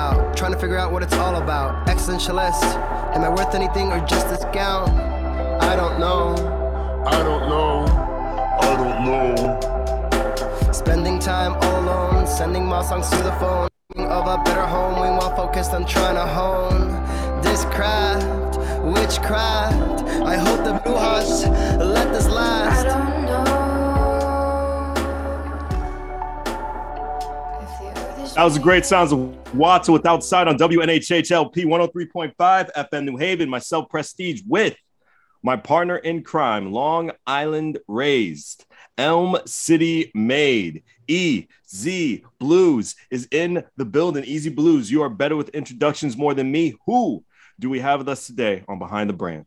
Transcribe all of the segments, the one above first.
about. Trying to figure out what it's all about. Existentialist. Am I worth anything or just this gown? I don't know. I don't know. I don't know. Spending time all alone, sending my songs to the phone. Of a better home, while focused on trying to hone this craft, witchcraft. I hope the blue hearts let this last. That was the great sounds of Watts with Outside on WNHHLP 103.5 FM New Haven. Myself, Prestige, with my partner in crime, Long Island raised, Elm City made, EZ BlueZ is in the building. EZ BlueZ, you are better with introductions more than me. Who do we have with us today on Behind the Brand?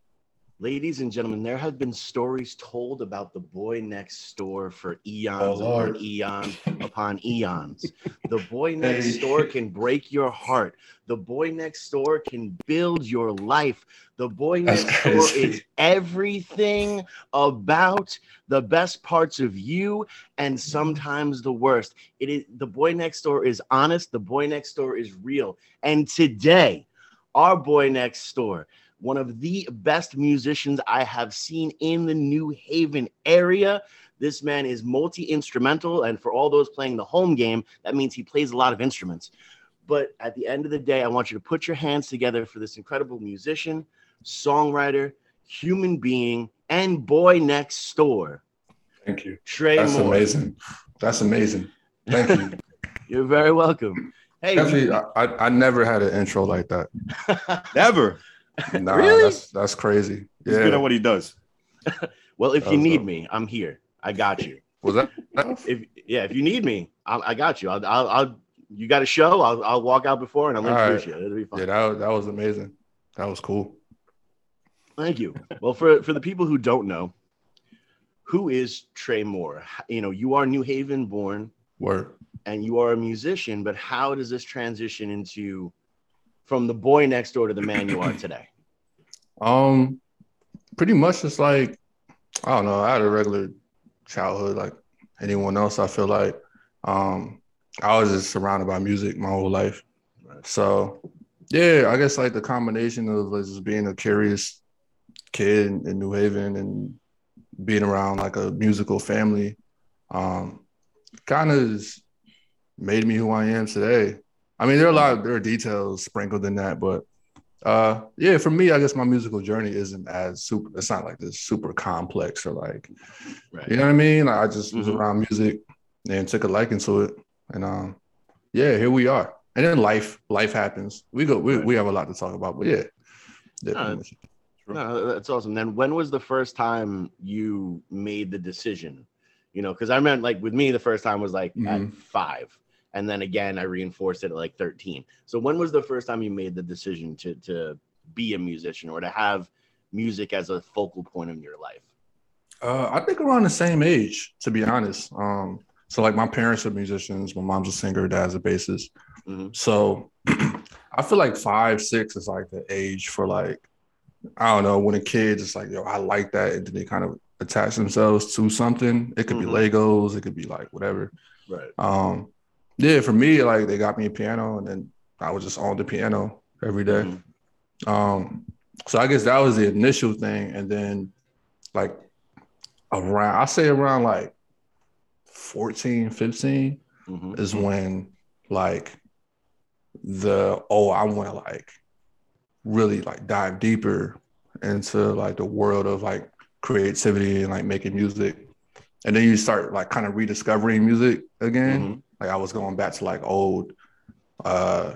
Ladies and gentlemen, there have been stories told about the boy next door for eons Oh, upon eons upon eons. The boy next door can break your heart. The boy next door can build your life. The boy next door is everything about the best parts of you and sometimes the worst. It is the boy next door is honest, the boy next door is real. And today, our boy next door one of the best musicians I have seen in the New Haven area. This man is multi instrumental, and for all those playing the home game, that means he plays a lot of instruments. But at the end of the day, I want you to put your hands together for this incredible musician, songwriter, human being, and boy next door, Thank you. Trey That's Moore. amazing. That's amazing. Thank you. You're very welcome. Hey, I, I, I never had an intro like that. Never. Nah, Really? that's that's crazy. He's good Yeah. at what he does. well, if That you need dope. me, I'm here. I got you. Was that? If yeah, if you need me, I, I got you. I'll, I'll, I'll you got a show. I'll, I'll walk out before and I'll All introduce right. you. It'll be fun. Yeah, that was, that was amazing. That was cool. Thank you. Well, for for the people who don't know, who is Trey Moore? You know, you are New Haven born Word. and you are a musician, but how does this transition into from the boy next door to the man you are today? Um, pretty much just like I don't know. I had a regular childhood like anyone else. I feel like um, I was just surrounded by music my whole life. So yeah, I guess like the combination of like, just being a curious kid in, in New Haven and being around like a musical family, um, kind of made me who I am today. I mean, there are a lot, of, there are details sprinkled in that, but uh, yeah, for me, I guess my musical journey isn't as super. It's not like this super complex or like, Right. you know what I mean? Like, I just was Mhm. around music and took a liking to it, and um, yeah, here we are. And then life, life happens. We go, we, Right. we have a lot to talk about, but yeah, definitely. No, that's awesome. Then when was the first time you made the decision? You know, because I meant like with me, the first time was like at Mhm. five. And then again, I reinforced it at like 13. So when was the first time you made the decision to to be a musician or to have music as a focal point in your life? Uh, I think around the same age, to be honest. Um, so like my parents are musicians. My mom's a singer, dad's a bassist. Mhm. So I feel like five, six is like the age for like, I don't know, when a kid just like, yo, I like that. And then they kind of attach themselves to something. It could Mhm. be Legos, it could be like whatever. Right. Um, yeah, for me, like they got me a piano and then I was just on the piano every day. Mhm. Um, so I guess that was the initial thing. And then like around, I say around like 14, 15 Mhm. is when like the, oh, I want to like really like dive deeper into like the world of like creativity and like making music. And then you start like kind of rediscovering music again. Like I was going back to like old, uh,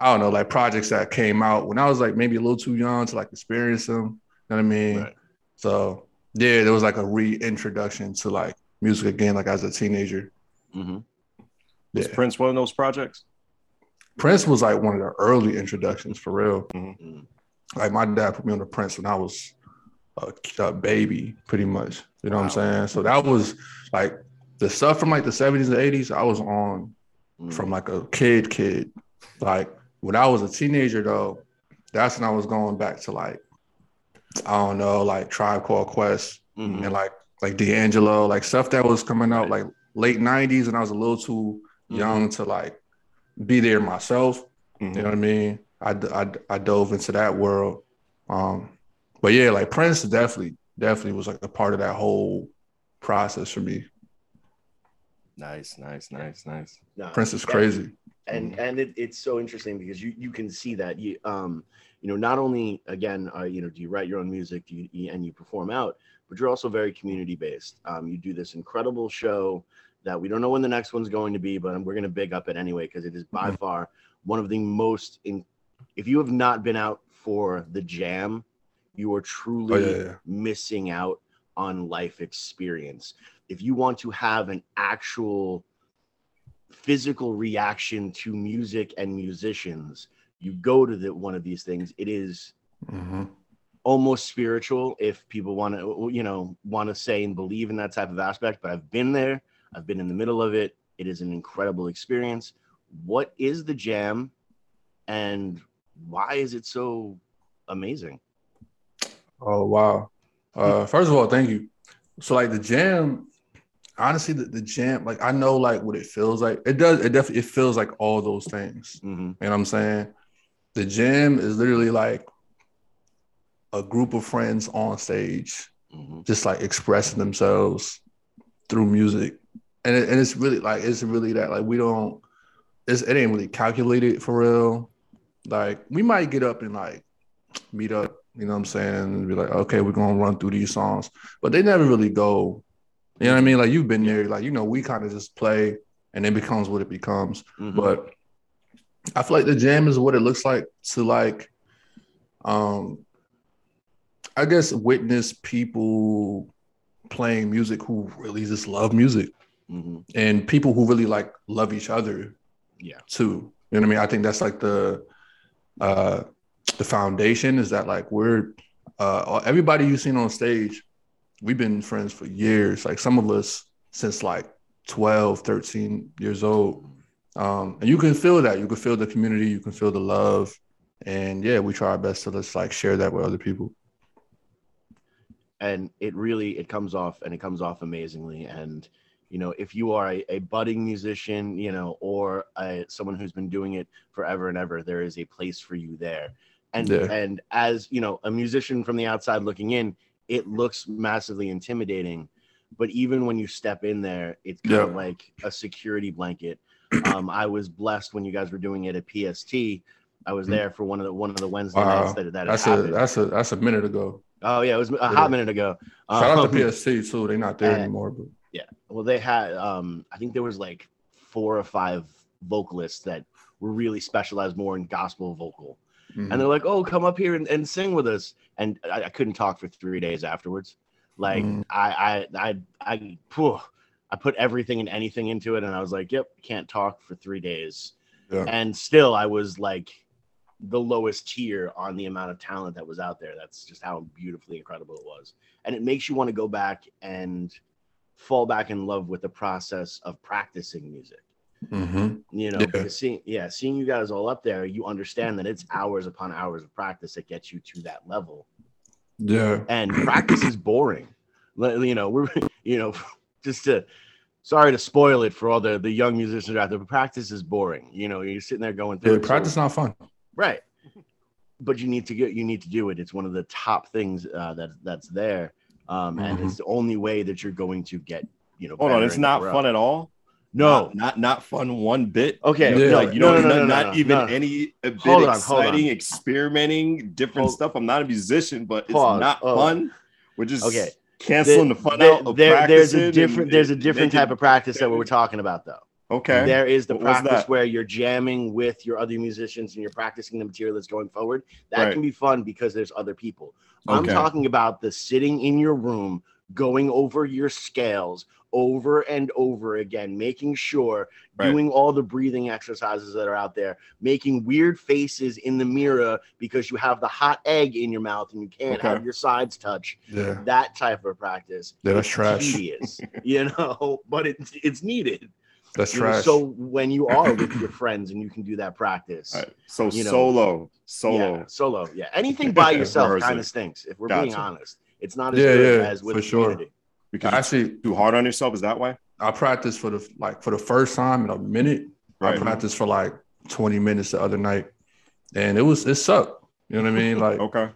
I don't know, like projects that came out when I was like maybe a little too young to like experience them. You know what I mean? Right. So yeah, there was like a reintroduction to like music again, like as a teenager. Mm-hmm. Was Yeah. Prince one of those projects? Prince was like one of the early introductions for real. Mhm. Like my dad put me on the Prince when I was a, a baby, pretty much. You know what I'm saying? So that was like the stuff from like the 70s and 80s. I was on Mhm. from like a kid, kid. Like when I was a teenager, though, that's when I was going back to like I don't know, like Tribe Called Quest Mhm. and like like D'Angelo, like stuff that was coming out like late '90s, and I was a little too Mhm. young to like be there myself. Mhm. You know what I mean? I, I, I dove into that world. Um, but yeah, like Prince definitely, definitely was like a part of that whole process for me. Nice, nice, nice, nice. No, Prince is crazy. and and it, it's so interesting because you you can see that you um you know not only again uh, you know do you write your own music do you, you- and you perform out but you're also very community based um you do this incredible show that we don't know when the next one's going to be but we're going to big up it anyway because it is by Mhm. far one of the most in if you have not been out for the jam you are truly Oh, yeah, yeah. missing out on life experience if you want to have an actual physical reaction to music and musicians you go to the one of these things. It is hmm almost spiritual if people want to you know want to say and believe in that type of aspect but i've been there. I've been in the middle of it. It is an incredible experience. What is the jam and why is it so amazing? Oh wow. Uh first of all, thank you. So like the jam, honestly, the, the jam, like I know like what it feels like. It does, it definitely it feels like all those things. Mhm. You know what I'm saying? The jam is literally like a group of friends on stage, Mhm. just like expressing themselves through music. And, it, and it's really like it's really that like we don't it's it ain't really calculated for real. Like we might get up and like meet up, you know what I'm saying, and be like, okay, we're gonna run through these songs. But they never really go, you know what I mean? Like you've been there, like you know, we kind of just play and it becomes what it becomes. Mhm. But I feel like the jam is what it looks like to like um I guess witness people playing music who really just love music Mhm. and people who really like love each other Yeah. too. You know what I mean? I think that's like the uh the foundation is that like we're uh everybody you've seen on stage, we've been friends for years. Like some of us since like 12, 13 years old. Um, and you can feel that. You can feel the community, you can feel the love. And yeah, we try our best to just like share that with other people. and it really it comes off and it comes off amazingly and you know if you are a, a budding musician you know or a, someone who's been doing it forever and ever there is a place for you there and Yeah. and as you know a musician from the outside looking in it looks massively intimidating but even when you step in there it's kind of like a security blanket um i was blessed when you guys were doing it at pst i was Mhm. there for one of the one of the wednesday Wow. nights that, that That's had a that's a that's a minute ago. oh yeah it was a Yeah. hot minute ago Shout out Um, to PST too. They're not there and- anymore, but yeah. well they had um i think there was like four or five vocalists that were really specialized more in gospel vocal mhm. and they're like oh come up here and, and sing with us and I, I couldn't talk for three days afterwards like Mm. I, I i i phew, i put everything and anything into it and i was like yep can't talk for three days Yeah. and still i was like the lowest tier on the amount of talent that was out there that's just how beautifully incredible it was and it makes you want to go back and fall back in love with the process of practicing music Mhm. you know Yeah. seeing yeah seeing you guys all up there you understand that it's hours upon hours of practice that gets you to that level yeah. and practice is boring you know we're you know just to sorry to spoil it for all the the young musicians out there but practice is boring you know you're sitting there going through Yeah, practice not fun. right but you need to get you need to do it it's one of the top things uh, that that's there um and Mhm. it's the only way that you're going to get you know Hold on, it's not grow. fun at all. No not not, not fun one bit. okay Yeah. no, like you no, know, no, no, not, no, not no, even any a bit Hold on, on. exciting, experimenting, different Hold- stuff. I'm not a musician, but it's Pause. not Oh. fun. We're just Okay. canceling the fun There- out of there- there's a different there's a different type of practice that we're talking about though Okay. there is the What practice where you're jamming with your other musicians and you're practicing the material that's going forward that Right. can be fun because there's other people i'm talking about the sitting in your room going over your scales over and over again making sure Right. doing all the breathing exercises that are out there making weird faces in the mirror because you have the hot egg in your mouth and you can't Okay. have your sides touch Yeah. that type of practice Yeah, that's is trash. tedious, you know but it's it's needed That's you know, trash. so when you are with your friends and you can do that practice right. So you know, solo, solo. yeah, solo yeah anything by yourself kind of stinks if we're being honest it's not as Yeah, good yeah, as with for the sure. community Because you're actually too hard on yourself. Is that why? I practiced for the like for the first time in a minute. I Right. practiced for like 20 minutes the other night, and it was it sucked. You know what I mean? Like, Okay.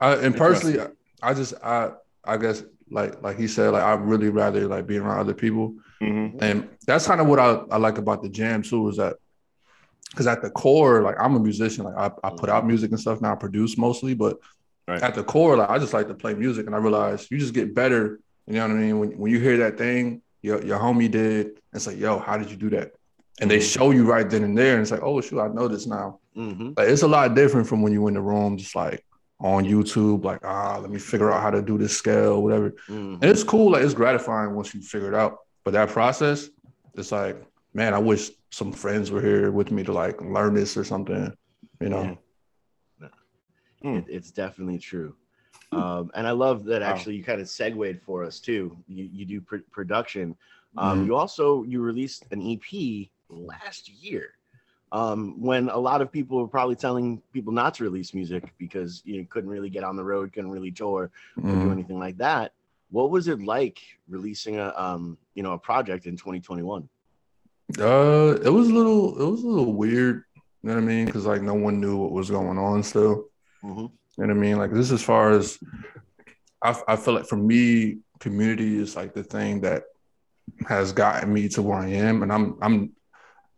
I, and personally, I just I I guess like like he said, like I really rather like being around other people, Mhm. and that's kind of what I, I like about the jam too is that because at the core, like I'm a musician, like I, I put out music and stuff now, I produce mostly, but Right. at the core, like I just like to play music, and I realize you just get better. You know what I mean? When when you hear that thing your your homie did, it's like, yo, how did you do that? And they show you right then and there, and it's like, oh shoot, I know this now. Mm-hmm. Like it's a lot different from when you in the room, just like on YouTube, like ah, let me figure out how to do this scale, whatever. Mm-hmm. And it's cool, like it's gratifying once you figure it out. But that process, it's like, man, I wish some friends were here with me to like learn this or something. You know, Hmm. It, it's definitely true. Um, and I love that Wow. actually you kind of segued for us too. You, you do pr- production. Um, Mhm. You also you released an EP last year um, when a lot of people were probably telling people not to release music because you couldn't really get on the road, couldn't really tour or do Mhm. anything like that. What was it like releasing a um, you know a project in 2021? Uh, it was a little, it was a little weird. You know what I mean? Because like no one knew what was going on still. Mhm. You know what I mean? Like this, as far as I, I feel like for me, community is like the thing that has gotten me to where I am, and I'm I'm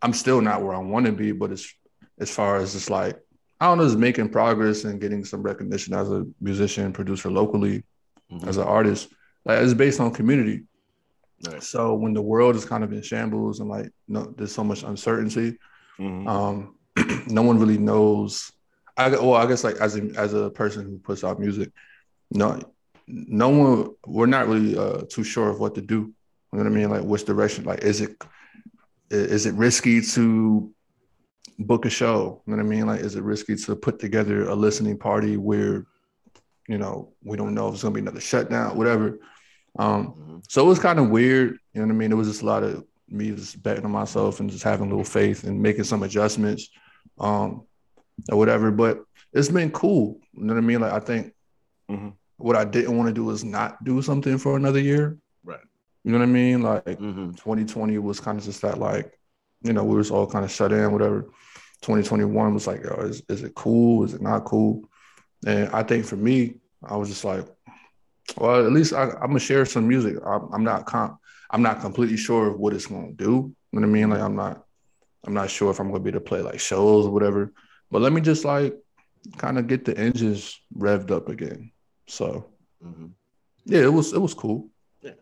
I'm still not where I want to be, but it's as far as just like I don't know, just making progress and getting some recognition as a musician, producer locally, Mhm. as an artist. Like it's based on community. Right. So when the world is kind of in shambles and like no, there's so much uncertainty, Mhm. um, no one really knows. I well, I guess like as a as a person who puts out music, no, no one. We're not really uh, too sure of what to do. You know what I mean? Like which direction? Like is it is it risky to book a show? You know what I mean? Like is it risky to put together a listening party where you know we don't know if it's gonna be another shutdown, whatever. Um, Mhm. so it was kind of weird. You know what I mean? It was just a lot of me just betting on myself and just having a little faith and making some adjustments, um, or whatever. But it's been cool. You know what I mean? Like I think Mhm. what I didn't want to do is not do something for another year. Right. You know what I mean? Like Mhm. 2020 was kind of just that like, you know, we was all kind of shut in, whatever. 2021 was like, yo, is, is it cool? Is it not cool? And I think for me, I was just like, well, at least I, I'm gonna share some music. I'm, I'm not comp, I'm not completely sure of what it's gonna do. You know what I mean? Like I'm not I'm not sure if I'm gonna be able to play like shows or whatever. But let me just like kind of get the engines revved up again. So Mhm. yeah, it was it was cool. Yeah.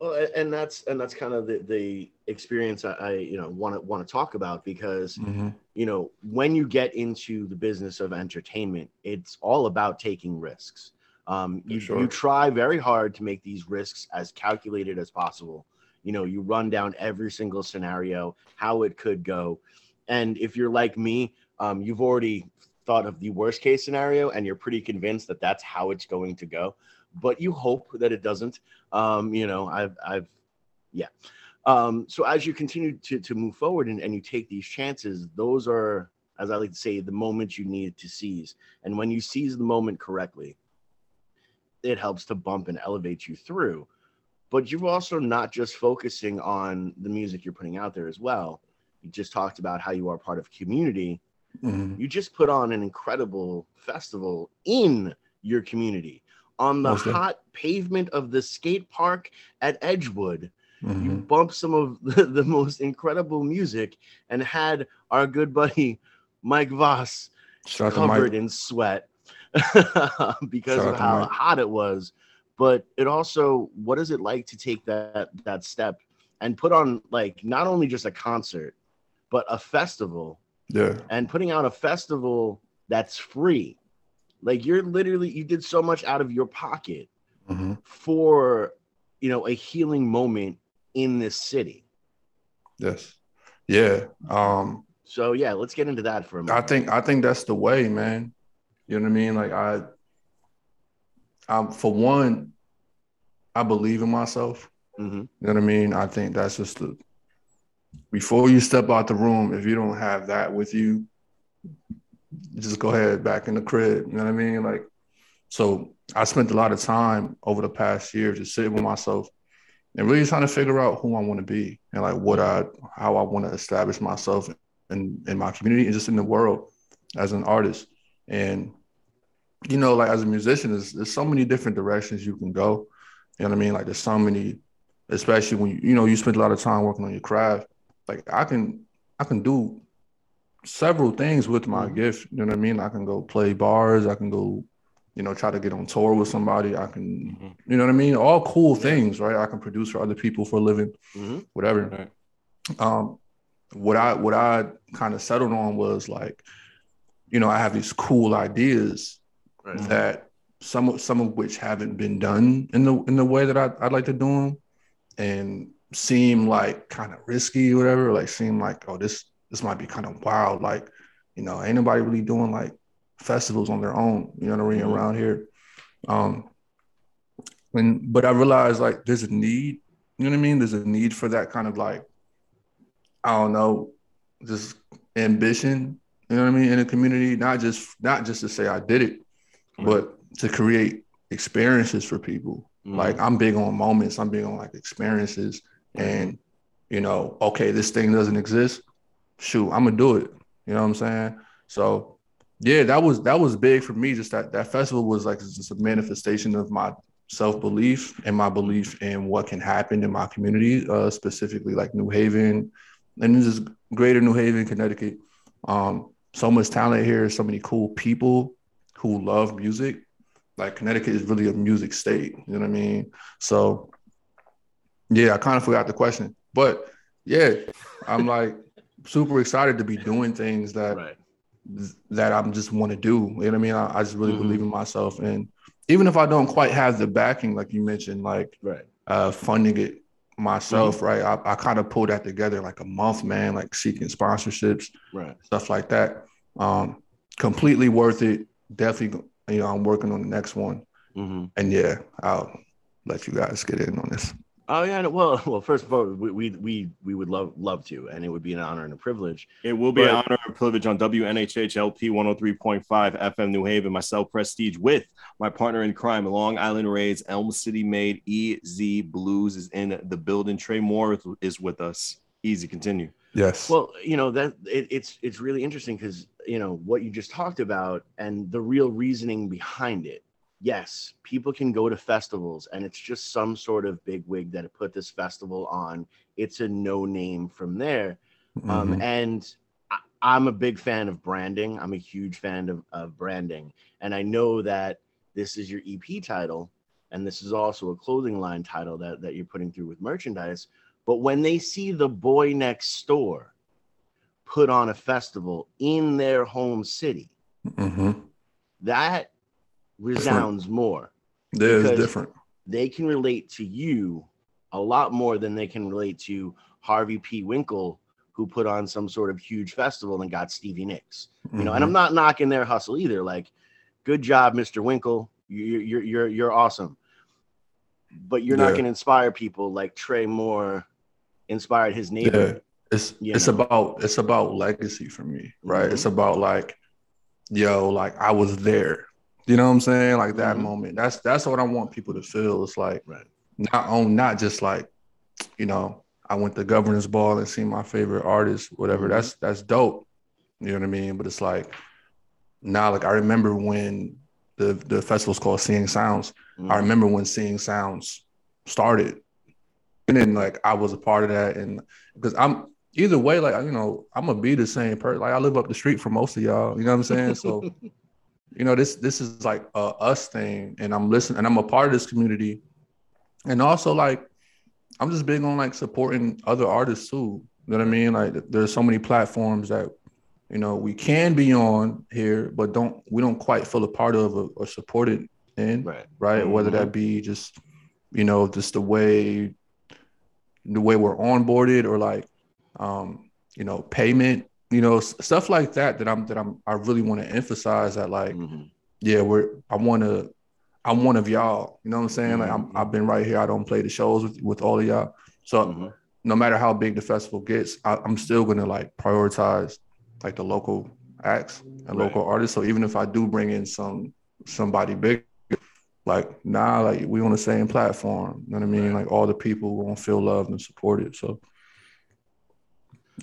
Well, and that's and that's kind of the, the experience I, I you know want to want to talk about because Mhm. you know when you get into the business of entertainment, it's all about taking risks. Um, you sure. you try very hard to make these risks as calculated as possible. You know, you run down every single scenario, how it could go, and if you're like me, um, you've already thought of the worst case scenario, and you're pretty convinced that that's how it's going to go. But you hope that it doesn't. Um you know i've i've yeah. Um so as you continue to to move forward and, and you take these chances those are as i like to say the moments you need to seize. And when you seize the moment correctly it helps to bump and elevate you through. But you're also not just focusing on the music you're putting out there as well. You just talked about how you are part of community Mhm. you just put on an incredible festival in your community on the hot pavement of the skate park at Edgewood. You Mhm. bumped some of the, the most incredible music and had our good buddy Mike Voss Shout covered in sweat because Shout of how hot it was. But it also, what is it like to take that that step and put on like not only just a concert, but a festival Yeah. and putting out a festival that's free. Like you're literally you did so much out of your pocket Mhm. for you know a healing moment in this city. Yes. Yeah. Um, So yeah, let's get into that for a minute. I think I think that's the way, man. You know what I mean? Like I um for one, I believe in myself. Mhm. You know what I mean? I think that's just the before you step out the room, if you don't have that with you, just go ahead back in the crib. You know what I mean? Like, so I spent a lot of time over the past year just sitting with myself and really trying to figure out who I want to be and like what I how I want to establish myself in, in my community and just in the world as an artist. And you know, like as a musician, there's, there's so many different directions you can go. You know what I mean? Like there's so many, especially when you, you know you spend a lot of time working on your craft. Like I can I can do several things with my Mhm. gift. You know what I mean? I can go play bars. I can go, you know, try to get on tour with somebody. I can, Mhm. you know what I mean? All cool things, right? I can produce for other people for a living, Mhm. whatever. Right. Um, what I what I kind of settled on was like, you know, I have these cool ideas Right. that some of some of which haven't been done in the in the way that I, I'd like to do them, and seem like kind of risky or whatever. Like seem like oh this this might be kind of wild. Like you know ain't nobody really doing like festivals on their own. You know what I mean Mhm. around here. Um, and but I realized like there's a need. You know what I mean? There's a need for that kind of like I don't know, just ambition. You know what I mean in the community, not just not just to say I did it, but to create experiences for people. Mhm. Like I'm big on moments. I'm big on like experiences. And you know, okay, this thing doesn't exist. Shoot, I'm gonna do it. You know what I'm saying? So yeah, that was that was big for me. Just that that festival was like just a manifestation of my self belief and my belief in what can happen in my community, uh, specifically like New Haven and this is greater New Haven, Connecticut. Um, so much talent here, so many cool people who love music. Like Connecticut is really a music state. You know what I mean? So yeah, I kind of forgot the question, but yeah, I'm like super excited to be doing things that Right. that I'm just want to do. You know what I mean? I, I just really Mhm. believe in myself, and even if I don't quite have the backing, like you mentioned, like Right. uh, funding it myself, Mm-hmm. right? I, I kind of pulled that together like a month, man, like seeking sponsorships, Right. stuff like that. Um, completely worth it. Definitely, you know, I'm working on the next one, hmm and yeah, I'll let you guys get in on this. Oh yeah. no, Well, well. First of all, we, we we we would love love to, and it would be an honor and a privilege. It will be an honor and privilege on WNHH LP 103.5 FM New Haven, myself, Prestige, with my partner in crime, Long Island Raids, Elm City made EZ BlueZ is in the building. Trey Moore is with us. Easy, continue. Yes. Well, you know that it, it's it's really interesting because you know what you just talked about and the real reasoning behind it. Yes, people can go to festivals and it's just some sort of big wig that put this festival on. It's a no name from there. Um, Mhm. and I, I'm a big fan of branding. I'm a huge fan of, of branding. And I know that this is your EP title, and this is also a clothing line title that, that you're putting through with merchandise. But when they see the boy next door put on a festival in their home city, Mhm. that resounds more. Yeah, it's different. They can relate to you a lot more than they can relate to Harvey P. Winkle, who put on some sort of huge festival and got Stevie Nicks. You know, and I'm Mhm. not knocking their hustle either. Like, good job, Mr. Winkle. You're you're you're you're awesome. But you're not going to inspire people like Trey Moore inspired his neighbor. it's you it's know. about it's about legacy for me, right? Mhm. It's about like, yo, like I was there. You know what I'm saying? Like that Mhm. moment. That's that's what I want people to feel. It's like Right. not on not just like, you know, I went to governor's ball and seen my favorite artist, whatever. Mhm. That's that's dope. You know what I mean? But it's like now, like I remember when the the festival's called Seeing Sounds. I Mhm. remember when Seeing Sounds started, and then like I was a part of that, and because I'm either way, like you know, I'm gonna be the same person. Like I live up the street from most of y'all. You know what I'm saying? So you know, this this is like a us thing, and I'm listening, and I'm a part of this community, and also like I'm just big on like supporting other artists too. You know what I mean? Like there's so many platforms that you know we can be on here, but don't we don't quite feel a part of or, or supported in right. right? Whether that be just, you know, just the way the way we're onboarded or like um, you know, payment, you know, stuff like that that I'm that I'm I really want to emphasize that like, Mhm. yeah, we're I want to I'm one of y'all. You know what I'm saying? Like I'm Mhm. I've been right here. I don't play the shows with, with all of y'all. So Mhm. no matter how big the festival gets, I, I'm still gonna like prioritize like the local acts and Right. local artists. So even if I do bring in some somebody big, like nah, like we on the same platform. You know what I mean? Right. Like all the people won't feel loved and supported. So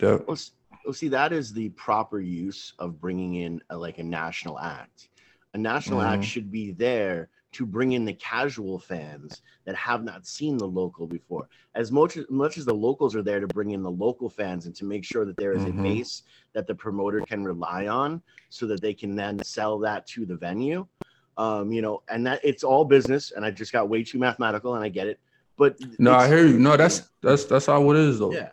yeah, Well, s- well, see, that is the proper use of bringing in a, like a national act. A national act Mhm. should be there to bring in the casual fans that have not seen the local before. As much as much as the locals are there to bring in the local fans and to make sure that there is Mhm. a base that the promoter can rely on, so that they can then sell that to the venue. Um, you know, and that it's all business. And I just got way too mathematical, and I get it. But No, I hear you. No, that's that's that's how it is though. yeah.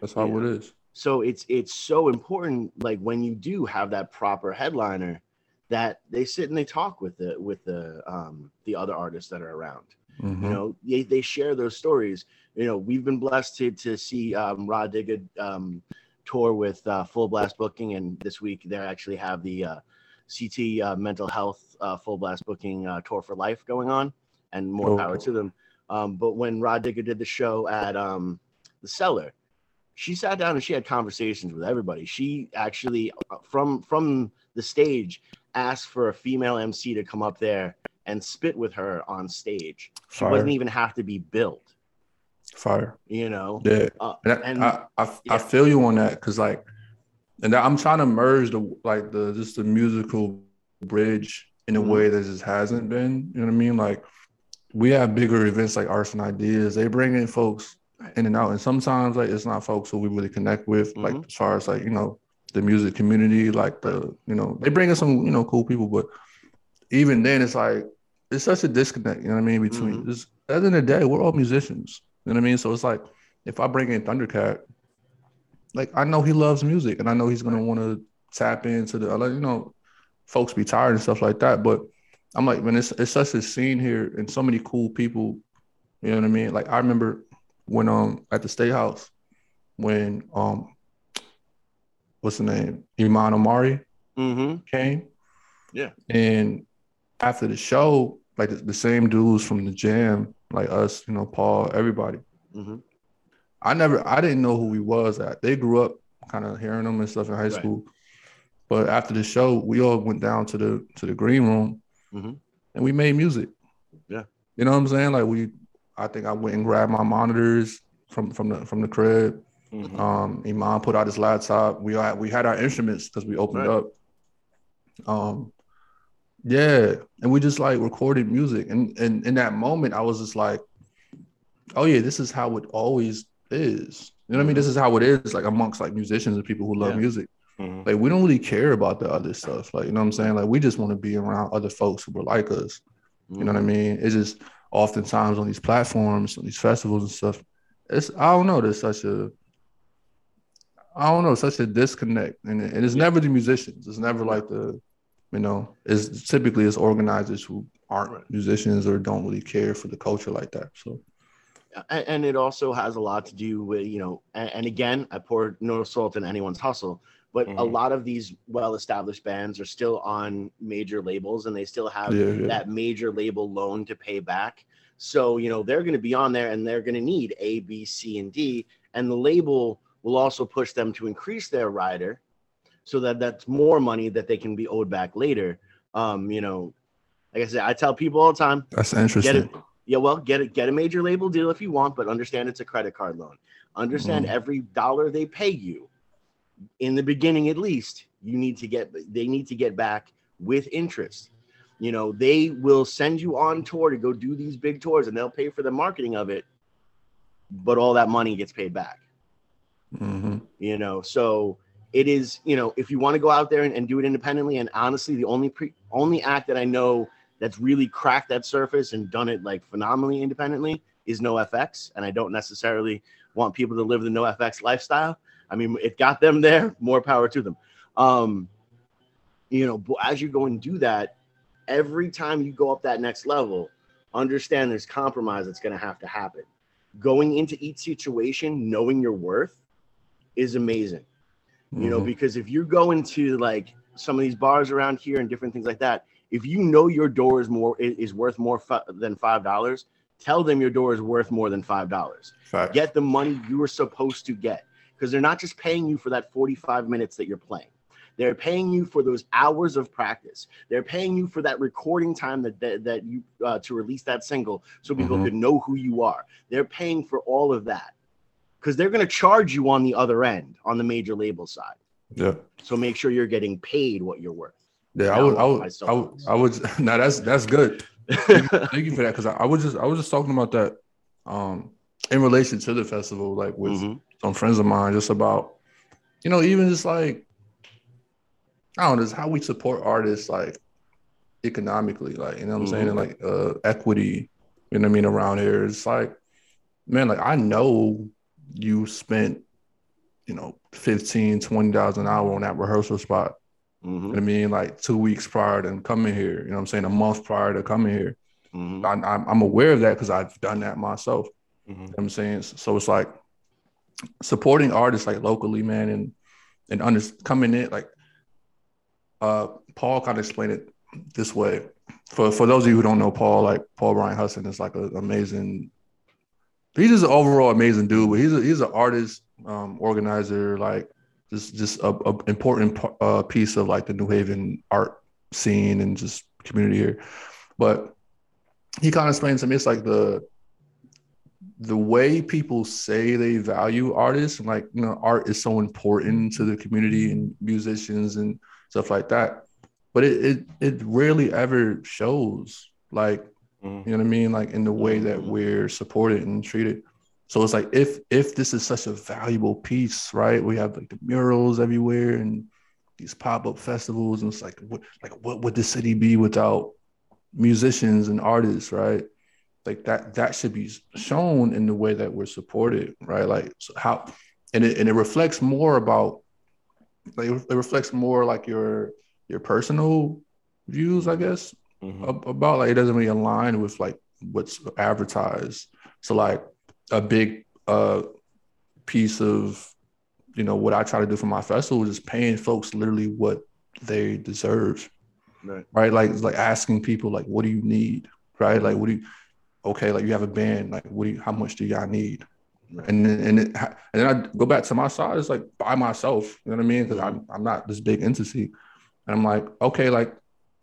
That's how Yeah. it is. So it's it's so important, like when you do have that proper headliner, that they sit and they talk with the with the um the other artists that are around. Mhm. You know, they, they share those stories. You know, we've been blessed to to see um Rah Digga um tour with uh, Full Blast Booking, and this week they actually have the uh, CT uh, Mental Health uh, Full Blast Booking uh, Tour for Life going on, and more Oh, power cool. to them. Um, but when Rah Digga did the show at um, the Cellar, she sat down and she had conversations with everybody. She actually, uh, from from the stage, asked for a female MC to come up there and spit with her on stage. She Fire. wasn't even have to be built, Fire. you know. Yeah. Uh, And, I- I, I, yeah. I feel you on that because like, and I'm trying to merge the like the just the musical bridge in a Mhm. way that just hasn't been. You know what I mean? Like, we have bigger events like Arts and Ideas. They bring in folks in and out, and sometimes like it's not folks who we really connect with. Like Mhm. as far as like you know the music community, like the you know they bring in some you know cool people, but even then it's like it's such a disconnect. You know what I mean? Between Mhm. this, at the end of the day, we're all musicians. You know what I mean? So it's like if I bring in Thundercat, like I know he loves music and I know he's gonna want to tap into the like, you know, folks be tired and stuff like that. But I'm like, man, it's it's such a scene here and so many cool people. You know what I mean? Like I remember when um at the State House when um what's the name? Iman Omari Mhm. came. Yeah. And after the show, like the, the same dudes from the jam, like us, you know, Paul, everybody. Mhm. I never, I didn't know who he was at. They grew up kind of hearing him and stuff in high Right. school. But after the show, we all went down to the to the green room Mhm. and we made music. Yeah. You know what I'm saying? Like we, I think I went and grabbed my monitors from from the from the crib. Mhm. Um, Iman put out his laptop. We had we had our instruments because we opened Right. up. Um, yeah, and we just like recorded music, and and in that moment, I was just like, oh yeah, this is how it always is. You know what I mean? This is how it is, like amongst like musicians and people who love Yeah. music. Mhm. Like we don't really care about the other stuff. Like you know what I'm saying? Like we just want to be around other folks who are like us. You know what I mean? It's just oftentimes on these platforms, on these festivals and stuff. It's I don't know. There's such a I don't know, such a disconnect, and, and it's never the musicians. It's never like the, you know, it's typically it's organizers who aren't musicians or don't really care for the culture like that. So and, it also has a lot to do with you know and, and again i pour no salt in anyone's hustle but a Mhm. lot of these well-established bands are still on major labels and they still have yeah, yeah, that major label loan to pay back so you know they're going to be on there and they're going to need a b c and d and the label will also push them to increase their rider so that that's more money that they can be owed back later um you know like i said i tell people all the time that's interesting. get it yeah well get it get a major label deal if you want but understand it's a credit card loan understand Mhm. every dollar they pay you in the beginning at least you need to get they need to get back with interest you know they will send you on tour to go do these big tours and they'll pay for the marketing of it but all that money gets paid back Mhm. you know so it is you know if you want to go out there and, and do it independently and honestly the only pre, only act that i know that's really cracked that surface and done it like phenomenally independently is NOFX and i don't necessarily want people to live the NOFX lifestyle i mean it got them there more power to them. Um you know as you go and do that every time you go up that next level understand there's compromise that's going to have to happen. Going into each situation knowing your worth is amazing. You know Mhm. because if you go into like some of these bars around here and different things like that if you know your door is more is worth more fi- than five dollars tell them your door is worth more than five dollars. Get the money you were supposed to get because they're not just paying you for that 45 minutes that you're playing they're paying you for those hours of practice they're paying you for that recording time that that, that you uh, to release that single so people Mhm. could know who you are they're paying for all of that because they're going to charge you on the other end on the major label side. Yeah. So make sure you're getting paid what you're worth. Yeah, I would, I would, I would, I would. Now that's that's good. Thank you for that because I, I was just I was just talking about that um in relation to the festival, like with Mhm. Some friends of mine, just about you know even just like I don't know, just how we support artists like economically, like you know what I'm saying, and like uh equity, you know what I mean, around here. It's like, man, like I know you spent, you know, 15, 20 dollars an hour on that rehearsal spot. You know what I mean? Like two weeks prior to coming here, you know what I'm saying? A month prior to coming here. Mhm. I, I'm, I'm aware of that because I've done that myself. Mhm. You know what I'm saying? So it's like supporting artists like locally, man, and and under, coming in like uh Paul kind of explained it this way. For for those of you who don't know Paul, like Paul Ryan Hudson is like an amazing he's just an overall amazing dude, but he's a, he's an artist, um, organizer, like just just a, a important uh, piece of like the New Haven art scene and just community here. But he kind of explains to me it's like the the way people say they value artists and like you know art is so important to the community and musicians and stuff like that. But it it, it rarely ever shows like Mhm. you know what i mean? Like in the way that we're supported and treated. So it's like if if this is such a valuable piece right? We have like the murals everywhere and these pop-up festivals and it's like what like what would the city be without musicians and artists right like that that should be shown in the way that we're supported right? Like so how and it, and it reflects more about like it reflects more like your your personal views i guess Mhm. about like it doesn't really align with like what's advertised. So like a big uh piece of you know what i try to do for my festival is paying folks literally what they deserve. Right. right? Like it's like asking people like what do you need? Right? Like what do you okay like you have a band like what do you how much do y'all need and then and, it, and then i go back to my side it's like by myself you know what i mean because I'm, I'm not this big entity and i'm like okay like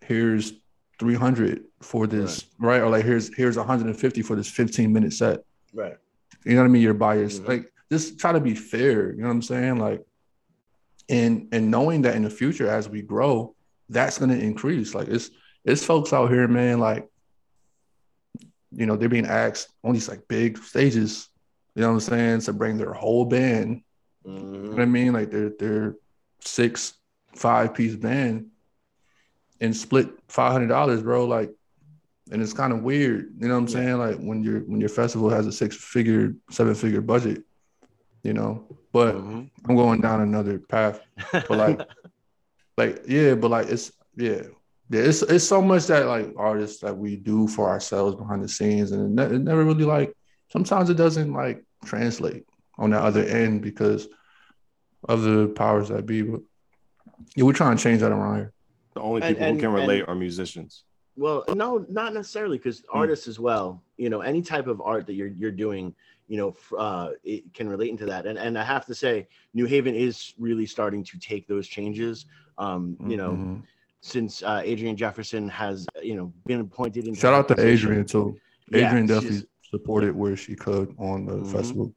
here's 300 for this right, or like here's here's 150 for this 15 minute set Right. you know what I mean? Your buyers, Mhm. like just try to be fair. You know what I'm saying? Like, and and knowing that in the future as we grow, that's gonna increase. Like it's it's folks out here, man. Like, you know, they're being asked on these like big stages. You know what I'm saying? To bring their whole band. You know Mhm. what I mean? Like they're they're six five piece band and split five hundred dollars, bro. Like, and it's kind of weird. You know what I'm Yeah. saying? Like when your when your festival has a six figure, seven figure budget, you know. But Mhm. I'm going down another path. But like, like yeah, but like it's yeah. Yeah, it's it's so much that like artists that we do for ourselves behind the scenes, and it, ne- it never really like. Sometimes it doesn't like translate on the other end because of the powers that be. But yeah, we're trying to change that around here. The only people and- who can and- relate are musicians. Well, no, not necessarily, because Hmm. artists as well. You know, any type of art that you're you're doing, you know, uh, it can relate into that. And and I have to say, New Haven is really starting to take those changes. Um, you know, Mhm. Since uh, Adriane Jefferson has you know been appointed into shout out to. Adriane too. Adriane she's- definitely supported where she could on the Mhm. festival.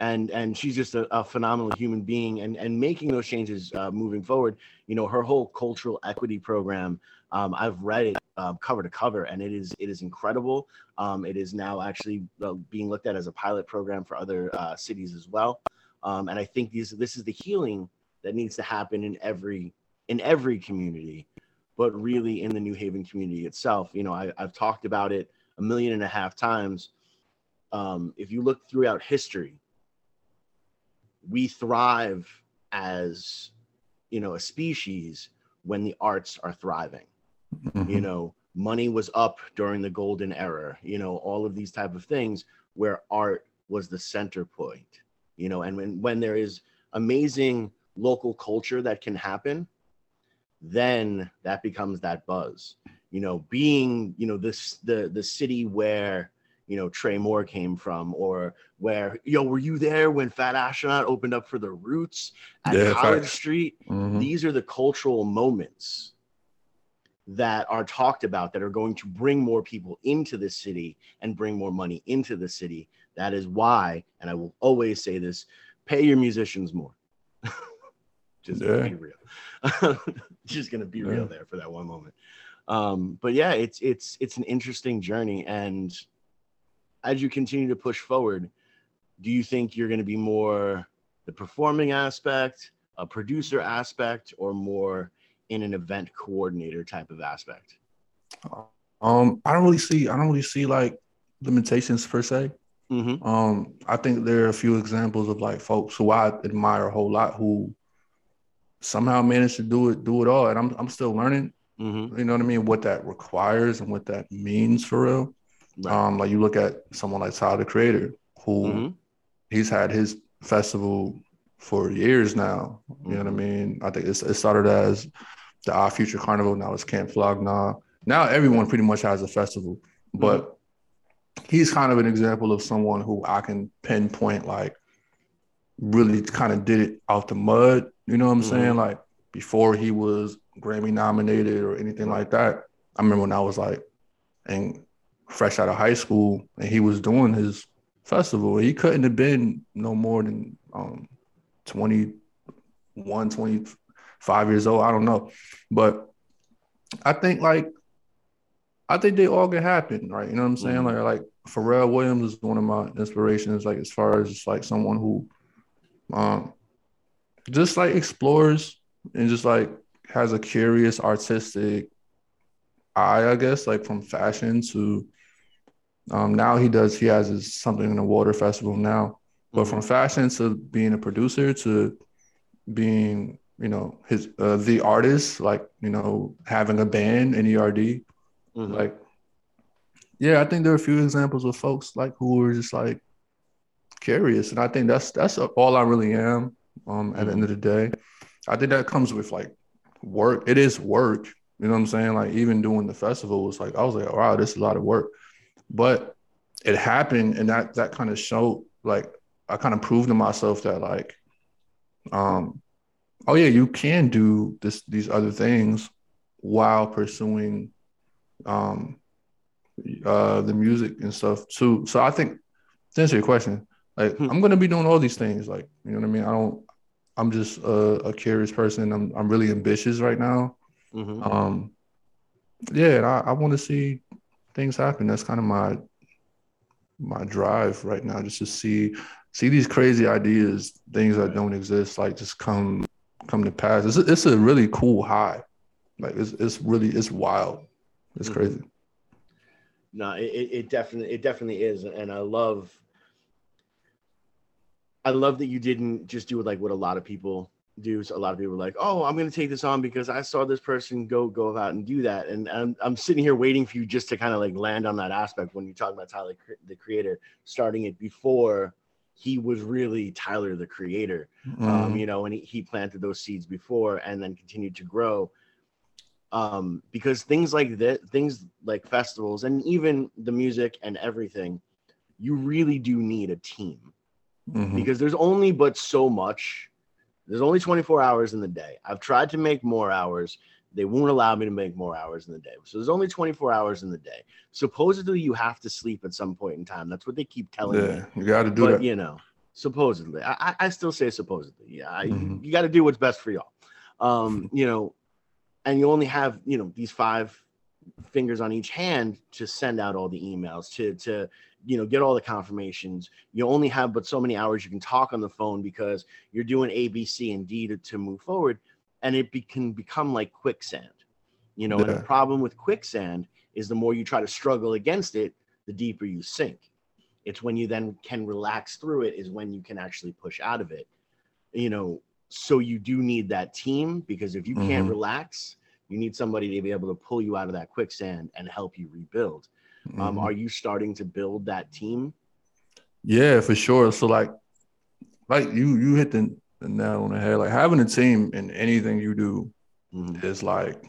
and and she's just a, a phenomenal human being and and making those changes uh, moving forward you know her whole cultural equity program um, i've read it um, cover to cover and it is it is incredible um, it is now actually uh, being looked at as a pilot program for other uh, cities as well um, and i think these this is the healing that needs to happen in every in every community but really in the new haven community itself. You know I, i've talked about it a million and a half times. Um, if you look throughout history we thrive as you know a species when the arts are thriving. Mhm. you know money was up during the golden era you know all of these type of things where art was the center point you know and when when there is amazing local culture that can happen then that becomes that buzz you know being you know this the the city where you know Trey Moore came from or where yo were you there when Fat Astronaut opened up for the Roots at Yeah, College. Street Mhm. these are the cultural moments that are talked about that are going to bring more people into the city and bring more money into the city That is why, and I will always say this: pay your musicians more. Just Yeah. be real. Just gonna be real there for that one moment. Um, but yeah, it's it's it's an interesting journey, and as you continue to push forward, do you think you're going to be more the performing aspect, a producer aspect, or more in an event coordinator type of aspect? Um, I don't really see I don't really see like limitations per se. Mm-hmm. Um, I think there are a few examples of like folks who I admire a whole lot who somehow managed to do it, do it all. And I'm I'm still learning, Mm-hmm. you know what I mean, what that requires and what that means for real. Right. Um, like you look at someone like Tyler the Creator, who Mhm. he's had his festival for years now. You know what I Mhm. mean? I think it's, it started as the Odd Future Carnival. Now it's Camp Flog Gnaw. Now everyone pretty much has a festival, but he's kind of an example of someone who I can pinpoint like really kind of did it out the mud. You know what I'm Mhm. saying? Like before he was Grammy nominated or anything like that. I remember when I was like, and fresh out of high school, and he was doing his festival. He couldn't have been no more than um 21, 25 years old. I don't know. But I think like I think they all can happen, right? You know what I'm saying? Mhm. Like like Pharrell Williams is one of my inspirations, like as far as just like someone who um just like explores and just like has a curious artistic eye, I guess, like from fashion to um now he does he has his something in the water festival now. But from fashion to being a producer to being, you know, his uh, the artist, like, you know, having a band N.E.R.D, Mhm. like yeah, I think there are a few examples of folks like who are just like curious. And I think that's that's all I really am um at the end of the day. I think that comes with like work. It is work. You know what I'm saying? Like even doing the festival was like I was like, wow, this is a lot of work. But it happened and that that kind of showed like I kind of proved to myself that like um oh yeah, you can do this these other things while pursuing um uh the music and stuff too. So I think to answer your question, like Hmm. I'm gonna be doing all these things. Like, you know what I mean? I don't I'm just a, a curious person. I'm I'm really ambitious right now. Mhm. Um yeah, and I, I want to see things happen. That's kind of my my drive right now, just to see see these crazy ideas, things that don't exist, like just come come to pass. It's a, it's a really cool high. Like it's it's really it's wild. It's Mhm. crazy. No, it it definitely it definitely is, and I love I love that you didn't just do like what a lot of people do. So a lot of people are like, "Oh, I'm going to take this on because I saw this person go go out and do that," and I'm I'm sitting here waiting for you just to kind of like land on that aspect when you talk about Tyler the Creator starting it before he was really Tyler the Creator um, Mhm. you know, and he, he planted those seeds before and then continued to grow. Um, because things like that, things like festivals and even the music and everything, you really do need a team Mhm. because there's only but so much. There's only 24 hours in the day. I've tried to make more hours. They won't allow me to make more hours in the day. So there's only 24 hours in the day. Supposedly, you have to sleep at some point in time. That's what they keep telling me you got to do but that. you know, supposedly, I, I- still say supposedly. Yeah, I, Mhm. you got to do what's best for y'all. Um, you know, and you only have you know these five fingers on each hand to send out all the emails to to you know get all the confirmations. You only have but so many hours you can talk on the phone because you're doing A, B, C, and D to, to move forward, and it be, can become like quicksand. You know, and the problem with quicksand is the more you try to struggle against it, the deeper you sink. It's when you then can relax through it is when you can actually push out of it. You know, so you do need that team because if you can't Mhm. relax, you need somebody to be able to pull you out of that quicksand and help you rebuild. Um, Mhm. are you starting to build that team? Yeah, for sure. So like, like you you hit the, the nail on the head. Like having a team in anything you do Mhm. is like,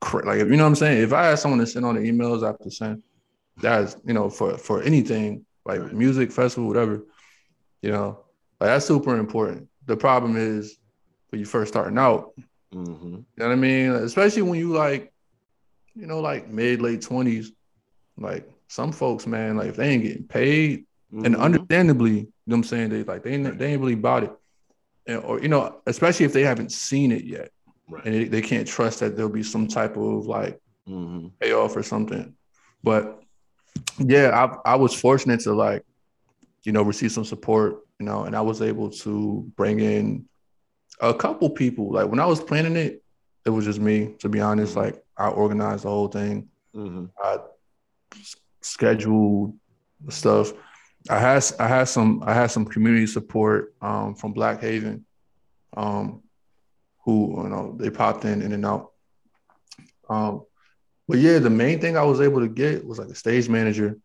cra- like you know what I'm saying. If I had someone to send all the emails I have to send, that's you know for for anything like music festival whatever, you know, like that's super important. The problem is when you first starting out, Mhm. you know what I mean? Especially when you like, you know, like mid late twenties, like some folks, man, like if they ain't getting paid, and Mhm. understandably, you know what I'm saying? They like they ain't, they ain't really about it. And, or you know, especially if they haven't seen it yet. Right. And they, they can't trust that there'll be some type of like Mhm. payoff or something. But yeah, I I was fortunate to like, you know, receive some support, you know, and I was able to bring in a couple people. Like when I was planning it, it was just me, to be honest. Like I organized the whole thing. Mhm. I s- scheduled stuff. I had I had some I had some community support um, from Black Haven, um, who you know they popped in in and out. Um, but yeah, the main thing I was able to get was like a stage manager,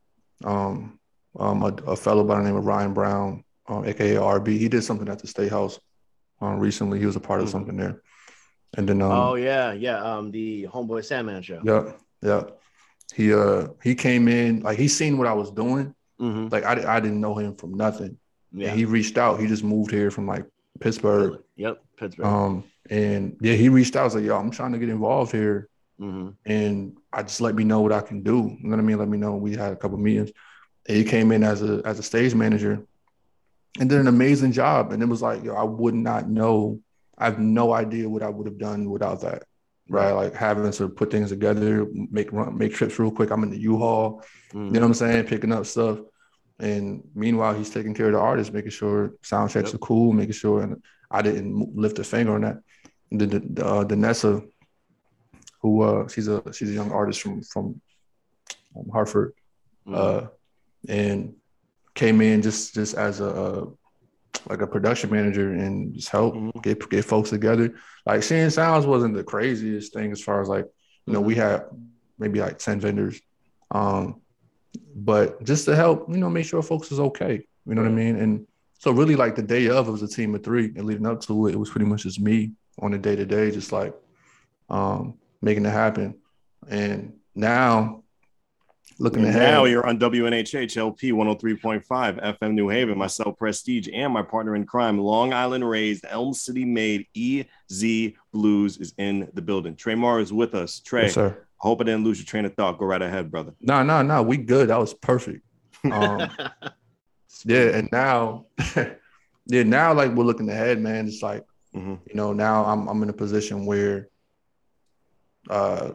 um, um, a, a fellow by the name of Ryan Brown, um, aka RB. He did something at the State House um, recently. He was a part of Mhm. something there, and then um, oh yeah, yeah. Um, the Homeboy Sandman show. yeah, yeah. He uh he came in like he seen what I was doing. Mhm. Like I, I didn't know him from nothing. Yeah. And he reached out. He just moved here from like Pittsburgh. Yep. Pittsburgh. Um and yeah, he reached out. I was like, yo, I'm trying to get involved here. hmm And I just let me know what I can do. You know what I mean? Let me know. We had a couple meetings. And he came in as a as a stage manager and did an amazing job. And it was like, yo, I would not know. I have no idea what I would have done without that. Right. Like having to put things together, make run, make trips real quick. I'm in the U-Haul. Mm-hmm. You know what I'm saying? Picking up stuff. And meanwhile, he's taking care of the artist, making sure sound checks Yep. are cool, making sure and I didn't lift a finger on that. Then the, the, uh, Danessa, who uh, she's a she's a young artist from from um, Hartford, Mhm. uh, and came in just just as a uh, like a production manager and just help Mhm. get get folks together. Like seeing sounds wasn't the craziest thing as far as like you know we had maybe like ten vendors, um, but just to help you know make sure folks is okay. You know what I mean? And so really like the day of it was a team of three, and leading up to it, it was pretty much just me on the day to day, just like um, making it happen. And now looking And ahead, now you're on WNHH LP 103.5 FM New Haven. Myself, Prestige, and my partner in crime, Long Island raised, Elm City made EZ BlueZ is in the building. Trey Moore is with us. Trey, yes, sir. hope I didn't lose your train of thought. Go right ahead, brother. No, no, no, we good. That was perfect. Um, yeah, and now, yeah, now like we're looking ahead, man. It's like Mhm. you know now I'm I'm in a position where uh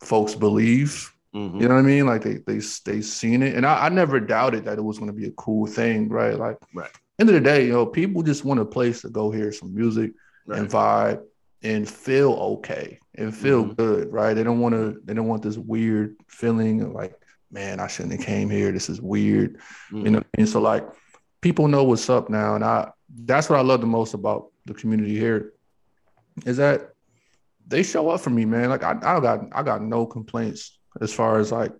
folks believe Mhm. you know what I mean? Like they they they seen it, and I, I never doubted that it was going to be a cool thing, right? Like, Right. End of the day, you know, people just want a place to go hear some music and vibe and feel okay and feel Mhm. good, right? They don't want to. They don't want this weird feeling of like, man, I shouldn't have came here. This is weird, Mhm. you know. And so like, people know what's up now, and I that's what I love the most about the community here is that they show up for me, man. Like I, I got I got no complaints as far as like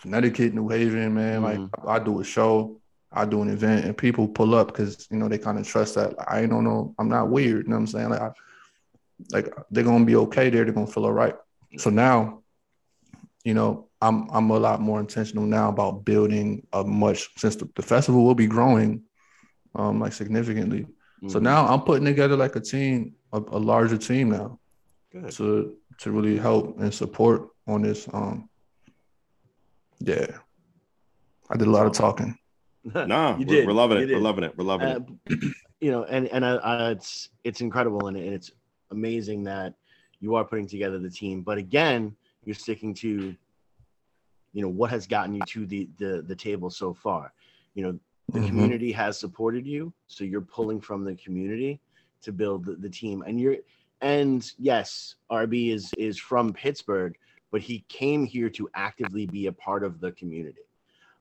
Connecticut, New Haven, man. Like I, do a show, I do an event, and people pull up because you know they kind of trust that I don't know, I'm not weird. You know what I'm saying? Like I, like they're gonna be okay there, they're gonna feel all right. So now, you know, I'm I'm a lot more intentional now about building a much since the, the festival will be growing um like significantly. So Mhm. now I'm putting together like a team, a, a larger team now Good. to to really help and support on this. Um, yeah, I did a lot of talking. no, You we're, did. we're loving You it. We're loving it. We're loving it. Uh, you know, and and I, I, it's it's incredible and, and it's amazing that you are putting together the team. But again, you're sticking to, you know, what has gotten you to the the the table so far. You know, the Mhm. community has supported you, so you're pulling from the community to build the, the team. And you're and yes, RB is is from Pittsburgh, but he came here to actively be a part of the community.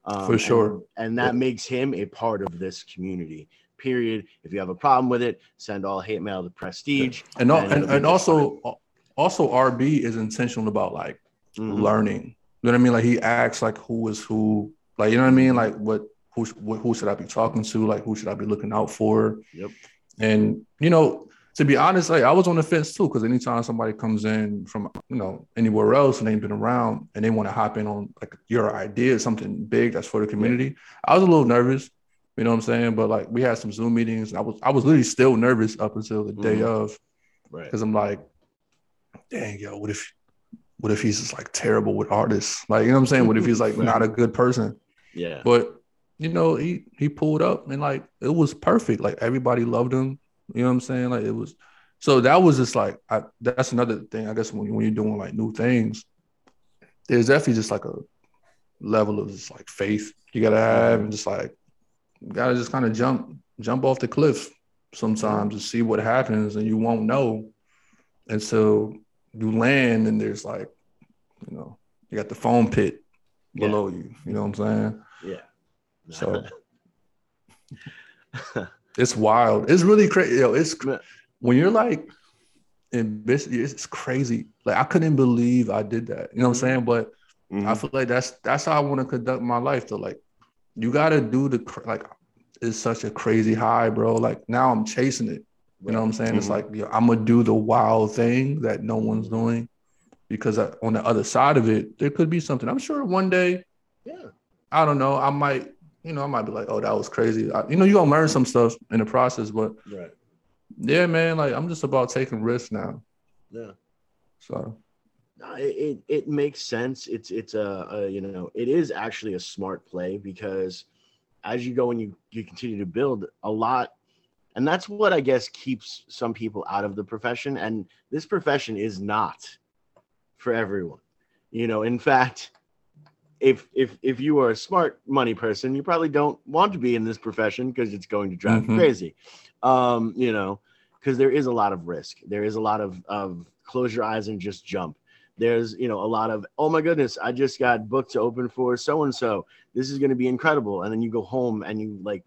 Um, For sure. and, that Yeah. makes him a part of this community. Period. If you have a problem with it, send all hate mail to Prestige. And And and, and just also also RB is intentional about like Mhm. learning. You know what I mean? Like he acts like who is who. Like you know what I mean? Like what who what, who should I be talking to? Like who should I be looking out for? Yep. And you know, to be honest, like I was on the fence too, because anytime somebody comes in from you know anywhere else and they've been around and they want to hop in on like your idea, something big that's for the community, I was a little nervous. You know what I'm saying? But like we had some Zoom meetings. And I was I was literally still nervous up until the day Mhm. of Right. because I'm like, dang, yo, what if what if he's just like terrible with artists? Like, you know what I'm saying? What if he's like not a good person? Yeah. But you know, he he pulled up and like it was perfect. Like everybody loved him. You know what I'm saying? Like it was. So that was just like I, that's another thing. I guess when when you're doing like new things, there's definitely just like a level of just like faith you gotta have, and just like gotta just kind of jump jump off the cliff sometimes to see what happens, and you won't know until you land and there's like, you know, you got the foam pit below you. You know what I'm saying? Yeah. So it's wild. It's really crazy. Yo, it's when you're like in business, it's crazy. Like I couldn't believe I did that. You know what I'm saying? But Mhm. I feel like that's that's how I want to conduct my life. Though, like you got to do the like. It's such a crazy high, bro. Like now I'm chasing it. You know what I'm saying? It's Mhm. like yo, I'm gonna do the wild thing that no one's doing, because I- on the other side of it, there could be something. I'm sure one day, Yeah. I don't know. I might, you know, I might be like, oh, that was crazy. I, you know, you gonna learn some stuff in the process, but Right. yeah, man, like I'm just about taking risks now. Yeah. So No, it, it it makes sense. It's it's a, a you know it is actually a smart play because as you go and you you continue to build a lot, and that's what I guess keeps some people out of the profession. And this profession is not for everyone. You know, in fact, if if if you are a smart money person, you probably don't want to be in this profession because it's going to drive you Mhm. crazy. Um, you know, because there is a lot of risk. There is a lot of of close your eyes and just jump. There's you know a lot of oh my goodness, I just got booked to open for so and so. This is going to be incredible, and then you go home and you like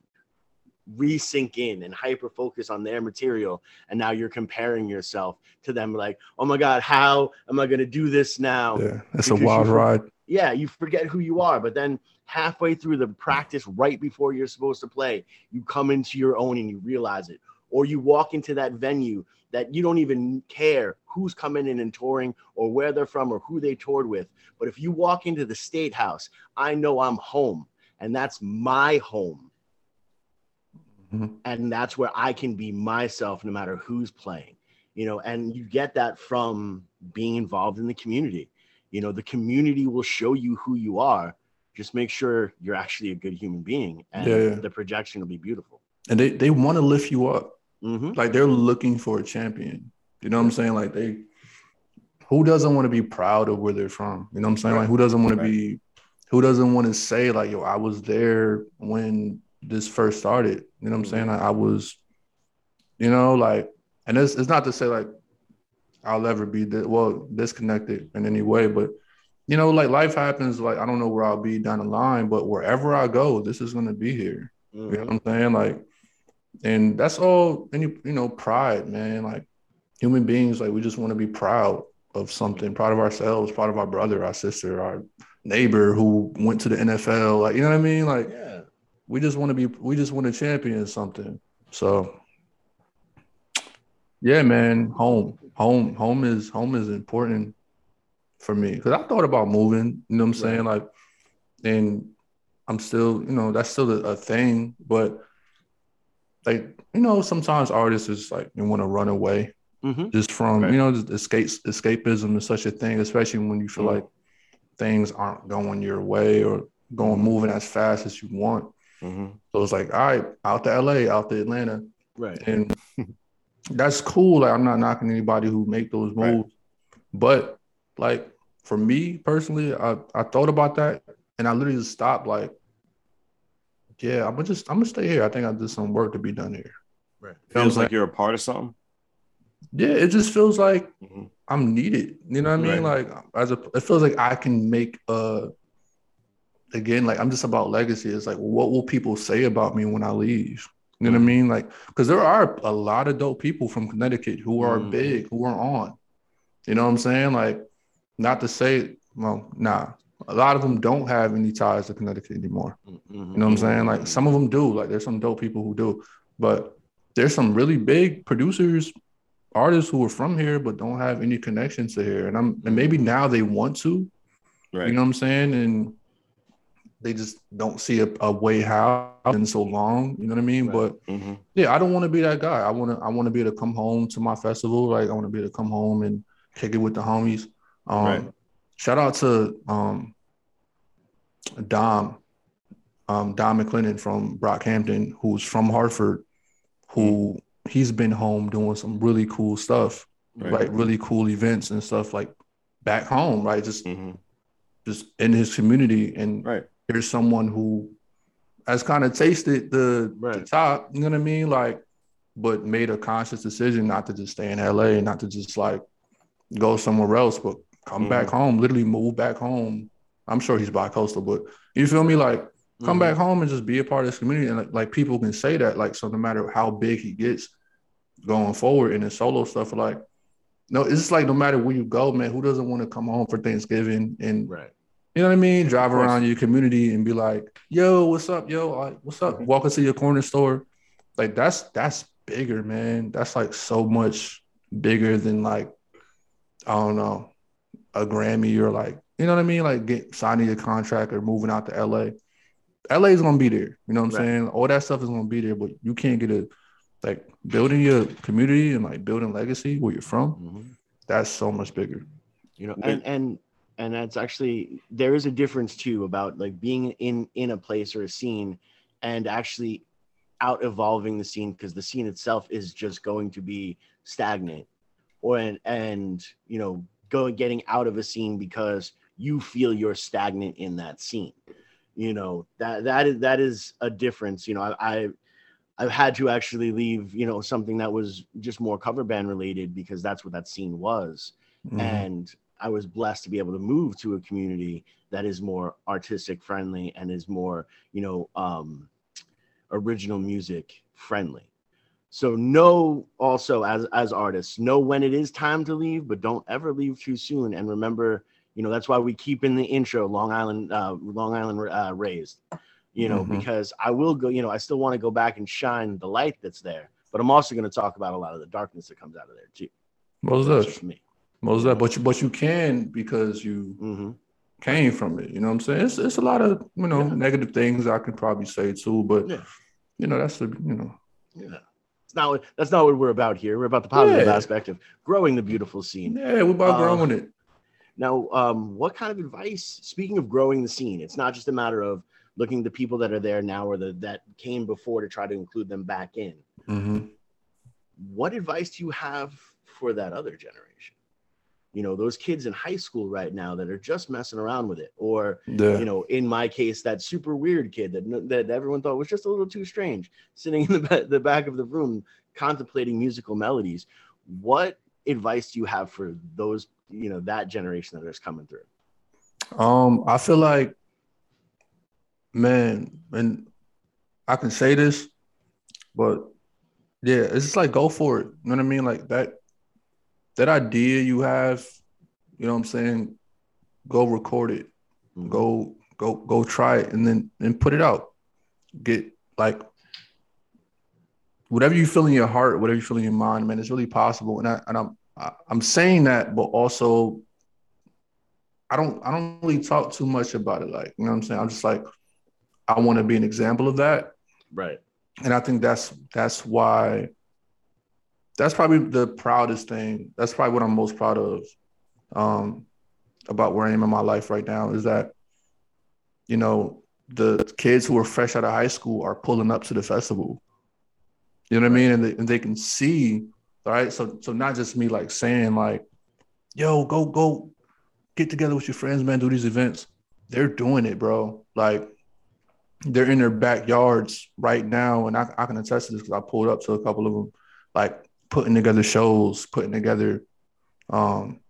re-sync in and hyper focus on their material and now you're comparing yourself to them like oh my god how am i going to do this now yeah, it's a Because you wild ride. Yeah, you forget who you are. But then halfway through the practice, right before you're supposed to play, you come into your own and you realize it. Or you walk into that venue that you don't even care who's coming in and touring or where they're from or who they toured with. But if you walk into the state house, I know I'm home and that's my home. Mhm. And that's where I can be myself no matter who's playing, you know, and you get that from being involved in the community you know the community will show you who you are just make sure you're actually a good human being and Yeah, the projection will be beautiful And they they want to lift you up. hmm Like they're looking for a champion. You know what I'm saying? Like they who doesn't want to be proud of where they're from? You know what I'm saying? Like who doesn't want to be who doesn't want to say like yo, I was there when this first started. You know what I'm saying? Like, I was, you know, like and it's it's not to say like I'll ever be well disconnected in any way, but you know, like life happens, like I don't know where I'll be down the line, but wherever I go, this is gonna be here. You know mm-hmm. what I'm saying? Like, and that's all any you know, pride, man. Like human beings, like we just want to be proud of something, proud of ourselves, proud of our brother, our sister, our neighbor who went to the NFL. Like, you know what I mean? Like yeah we just want to be we just want to champion something. So yeah, man, home. Home home is home is important for me. Cause I thought about moving, you know what I'm saying? Like and I'm still, you know, that's still a, a thing, but like, you know, sometimes artists is like you want to run away hmm just from Right. you know escape escapism is such a thing especially when you feel Mhm. like things aren't going your way or going moving as fast as you want Mhm. so it's like all right out to la out to atlanta right and that's cool like i'm not knocking anybody who make those Right. moves but like for me personally i i thought about that and i literally just stopped like yeah i'm gonna just i'm gonna stay here i think i did some work to be done here right Feels like you're a part of something. yeah it just feels like Mhm. I'm needed. You know what I mean? Like as a, it feels like I can make uh again, like I'm just about legacy. It's like, what will people say about me when I leave? You know what I mean? Like, because there are a lot of dope people from Connecticut who are Mhm. big, who are on. You know what I'm saying? Like, not to say, well, nah. A lot of them don't have any ties to Connecticut anymore. Mhm. You know what I'm saying? Like some of them do. Like there's some dope people who do, but there's some really big producers, artists who are from here but don't have any connections to here. And I'm and maybe now they want to. Right. You know what I'm saying? And they just don't see a, a way how in so long. You know what I mean? Right. But Mhm. yeah, I don't want to be that guy. I want to I want to be able to come home to my festival. Like I want to be able to come home and kick it with the homies. Um Right. shout out to um Dom um, Dom McLennon from Brockhampton, who's from Hartford, who he's been home doing some really cool stuff, Right. like really cool events and stuff like back home, right? Just Mhm. just in his community. And Right. Here's someone who has kind of tasted the, the top, you know what I mean? Like, but made a conscious decision not to just stay in LA, not to just like go somewhere else, but come back home, literally move back home. I'm sure he's bi-coastal, but you feel me? Like, come Mhm. back home and just be a part of this community. And like, like people can say that, like, so no matter how big he gets going forward in his solo stuff, like, no, it's just like no matter where you go, man, who doesn't want to come home for Thanksgiving and Right. You know what I mean? Drive around your community and be like, "Yo, what's up, yo? Like, what's up?" Walk into your corner store, like that's that's bigger, man. That's like so much bigger than like I don't know a Grammy or like you know what I mean? Like get signing a contract or moving out to LA. LA is gonna be there. You know what I'm Right. saying? All that stuff is gonna be there, but you can't get a like building your community and like building legacy where you're from. Mhm. That's so much bigger. you know Okay. and and and that's actually there is a difference too about like being in in a place or a scene and actually out evolving the scene because the scene itself is just going to be stagnant. Or and and you know going getting out of a scene because you feel you're stagnant in that scene. You know that that is that is a difference you know i, I I've had to actually leave, you know, something that was just more cover band related because that's what that scene was. Mhm. and I was blessed to be able to move to a community that is more artistic friendly and is more, you know, um, original music friendly. So know also as as artists, know when it is time to leave, but don't ever leave too soon. And remember, you know, that's why we keep in the intro Long Island, uh, Long Island uh, raised. You know, Mhm. because I will go. You know, I still want to go back and shine the light that's there, but I'm also going to talk about a lot of the darkness that comes out of there too. Of just me. Most of that, but you but you can because you hmm came from it. You know what I'm saying? It's it's a lot of you know Yeah. negative things I could probably say too, but Yeah. you know that's the you know Yeah. It's not what that's not what we're about here. We're about the positive Yeah. aspect of growing the beautiful scene. yeah we're about Uh, growing it. Now, um, what kind of advice, speaking of growing the scene, it's not just a matter of looking at the people that are there now or the, that came before to try to include them back in. hmm What advice do you have for that other generation? You know, those kids in high school right now that are just messing around with it, or Yeah, you know, in my case, that super weird kid that that everyone thought was just a little too strange, sitting in the ba- the back of the room contemplating musical melodies. What advice do you have for those, you know, that generation that is coming through? um, I feel like man, and I can say this, but yeah, it's just like go for it. You know what I mean? Like that that idea you have, you know what I'm saying? Go record it. Mhm. go go go try it and then and put it out get like whatever you feel in your heart whatever you feel in your mind man it's really possible and i and i'm I- i'm saying that but also i don't i don't really talk too much about it like you know what i'm saying i'm just like i want to be an example of that Right. and I think that's that's why that's probably the proudest thing. That's probably what I'm most proud of um, about where I am in my life right now is that you know the kids who are fresh out of high school are pulling up to the festival. You know what I mean? And they, and they can see, right. So so not just me like saying like, yo, go go get together with your friends, man, do these events. They're doing it, bro. Like they're in their backyards right now, and I, I can attest to this because I pulled up to a couple of them, like putting together shows, putting together, um,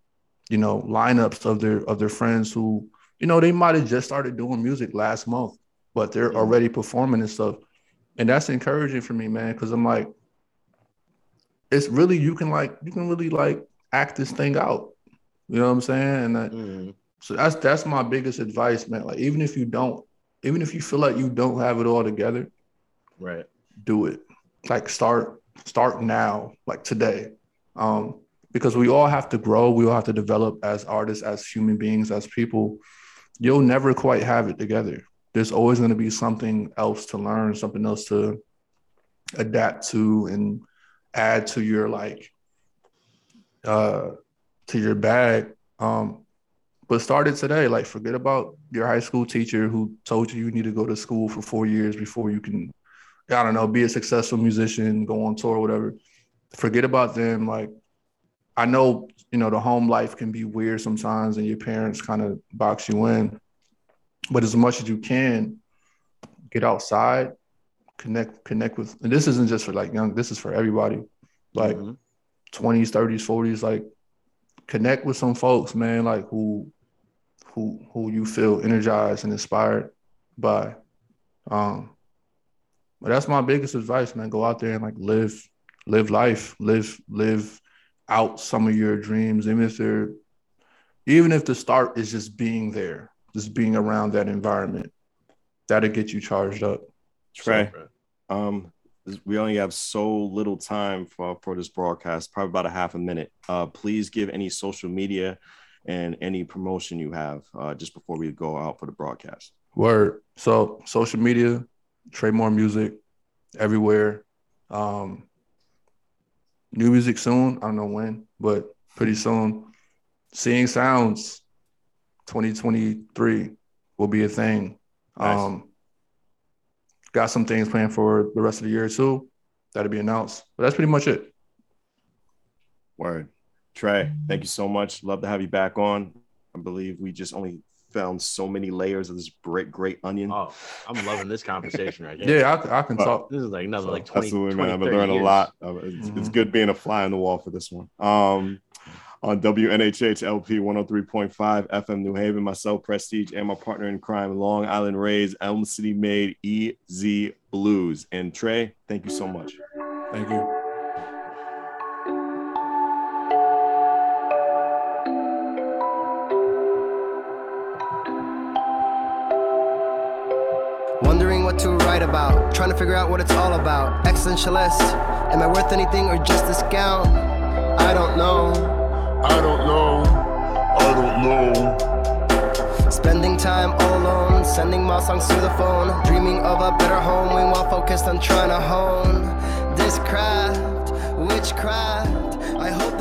you know, lineups of their of their friends who, you know, they might have just started doing music last month, but they're already performing and stuff, and that's encouraging for me, man, because I'm like, it's really you can like you can really like act this thing out, you know what I'm saying, and that, Mhm. so that's that's my biggest advice, man. Like even if you don't, even if you feel like you don't have it all together, Right. do it. Like start start now, like today. Um, because we all have to grow, we all have to develop as artists, as human beings, as people. You'll never quite have it together. There's always going to be something else to learn, something else to adapt to and add to your like uh to your bag. Um, but start it today. Like forget about your high school teacher who told you you need to go to school for four years before you can, I don't know, be a successful musician, go on tour, whatever. Forget about them. Like I know, you know, the home life can be weird sometimes and your parents kind of box you in. But as much as you can, get outside, connect, connect with and this isn't just for like young, this is for everybody. Like Mhm. 20s, 30s, 40s, like connect with some folks, man, like who who who you feel energized and inspired by. Um but that's my biggest advice, man. Go out there and like live, live life, live, live out some of your dreams, even if they're even if the start is just being there, just being around that environment. That'll get you charged up. Trey, um, we only have so little time for, for this broadcast, probably about a half a minute. Uh, please give any social media and any promotion you have uh, just before we go out for the broadcast. Word. So social media, Trey Moore Music, everywhere. Um, new music soon. I don't know when, but pretty soon. Seeing Sounds 2023 will be a thing. Nice. Um, got some things planned for the rest of the year too. That'll be announced. But that's pretty much it. Word. Trey, thank you so much. Love to have you back on. I believe we just only found so many layers of this great, great onion. Oh, I'm loving this conversation right here. Yeah, I, I can Uh, talk. This is like another So, like 20, absolutely, 20 man. I've 30 learned a lot. It's, it's Mhm. good being a fly on the wall for this one. Um, on WNHH LP 103.5 FM New Haven, myself, Prestige, and my partner in crime, Long Island Rays, Elm City Made, EZ BlueZ. And Trey, thank you so much. Thank you. about. Trying to figure out what it's all about. Existentialist. Am I worth anything or just a scout? I don't know. I don't know. I don't know. Spending time all alone, sending my songs through the phone. Dreaming of a better home, we while focused on trying to hone this craft, witchcraft. I hope.